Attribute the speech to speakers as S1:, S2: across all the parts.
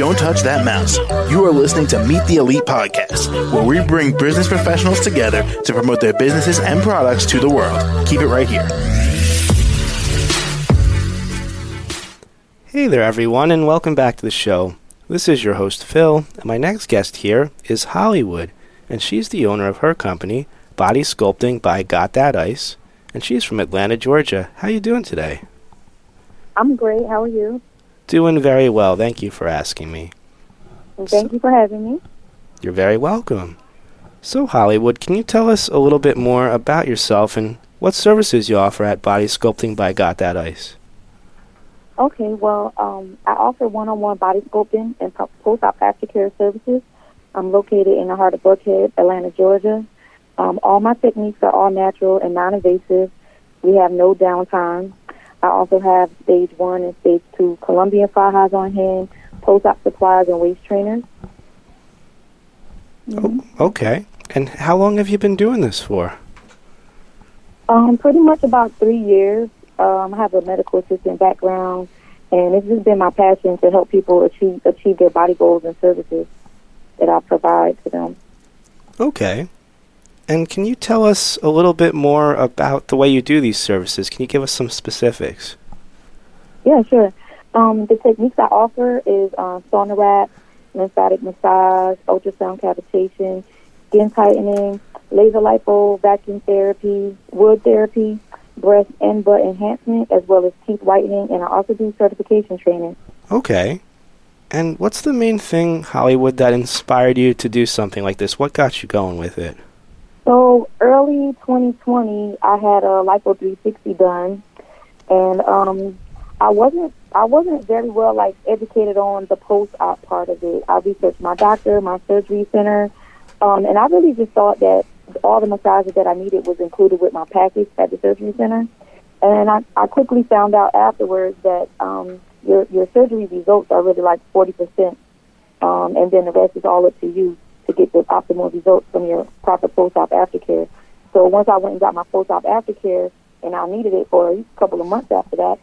S1: Don't touch that mouse. You are listening to Meet the Elite Podcast, where we bring business professionals together to promote their businesses and products to the world. Keep it right here.
S2: Hey there, everyone, and welcome back to the show. This is your host, Phil, and my next guest here is Hollywood, and she's the owner of her company, Body Sculpting by Got That Ice, and she's from Atlanta, Georgia. How you doing today?
S3: I'm great. How are you?
S2: Doing very well. Thank you for asking me.
S3: Thank you for having me.
S2: You're very welcome. So, Hollywood, can you tell us a little bit more about yourself and what services you offer at Body Sculpting by Got That Ice?
S3: Okay, well, um, I offer one-on-one body sculpting and post-op aftercare services. I'm located in the heart of Buckhead, Atlanta, Georgia. Um, all my techniques are all natural and non-invasive. We have no downtime. I also have stage one and stage two Colombian fajas on hand, post-op supplies, and waist trainers.
S2: Oh, okay. And how long have you been doing this for?
S3: Um, pretty much about three years. Um, I have a medical assistant background, and it's just been my passion to help people achieve achieve their body goals and services that I provide to them.
S2: Okay. And can you tell us a little bit more about the way you do these services? Can you give us some specifics?
S3: Yeah, sure. Um, the techniques I offer is uh, sauna wrap, lymphatic massage, ultrasound cavitation, skin tightening, laser lipo, vacuum therapy, wood therapy, breast and butt enhancement, as well as teeth whitening, and I also do certification training.
S2: Okay. And what's the main thing, Hollywood, that inspired you to do something like this? What got you going with it?
S3: So early 2020, I had a lipo 360 done, and um, I wasn't I wasn't very well like educated on the post op part of it. I researched my doctor, my surgery center, um, and I really just thought that all the massages that I needed was included with my package at the surgery center. And I, I quickly found out afterwards that um, your your surgery results are really like forty percent, um, and then the rest is all up to you to get the optimal results from your proper post-op aftercare. So once I went and got my post-op aftercare, and I needed it for a couple of months after that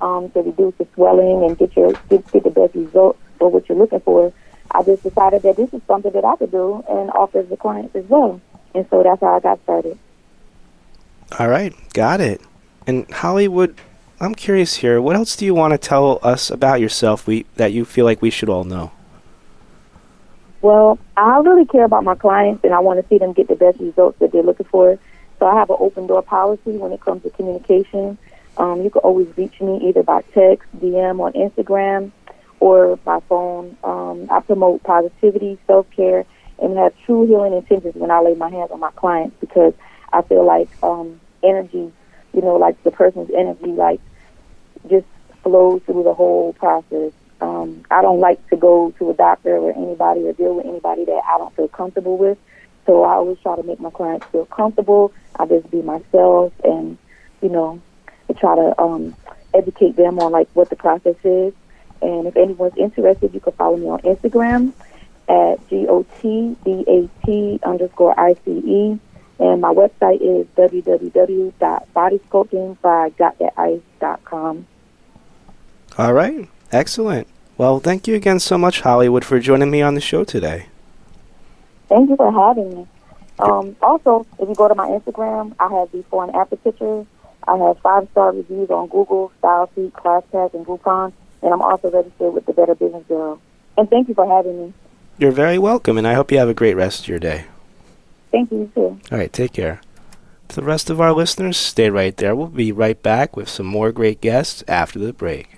S3: um, to reduce the swelling and get your get, get the best results for what you're looking for. I just decided that this is something that I could do and offer the clients as well. And so that's how I got started.
S2: All right, got it. And Hollywood, I'm curious here. What else do you want to tell us about yourself we, that you feel like we should all know?
S3: Well, I really care about my clients and I want to see them get the best results that they're looking for. So I have an open door policy when it comes to communication. Um, you can always reach me either by text, DM on Instagram, or by phone. Um, I promote positivity, self care, and have true healing intentions when I lay my hands on my clients because I feel like um, energy, you know, like the person's energy, like just flows through the whole process. Um, I don't like to go to a doctor or anybody or deal with anybody that I don't feel comfortable with. So I always try to make my clients feel comfortable. I just be myself and, you know, and try to um, educate them on like what the process is. And if anyone's interested, you can follow me on Instagram at G O T B A T underscore I C E. And my website is www.bodysculptingbygotthatice.com.
S2: All right, excellent. Well, thank you again so much, Hollywood, for joining me on the show today.
S3: Thank you for having me. Um, also, if you go to my Instagram, I have before and after pictures. I have five star reviews on Google, StyleSeat, ClassPass, and Groupon, and I'm also registered with the Better Business Bureau. And thank you for having me.
S2: You're very welcome, and I hope you have a great rest of your day.
S3: Thank you, you too.
S2: All right, take care. To the rest of our listeners, stay right there. We'll be right back with some more great guests after the break.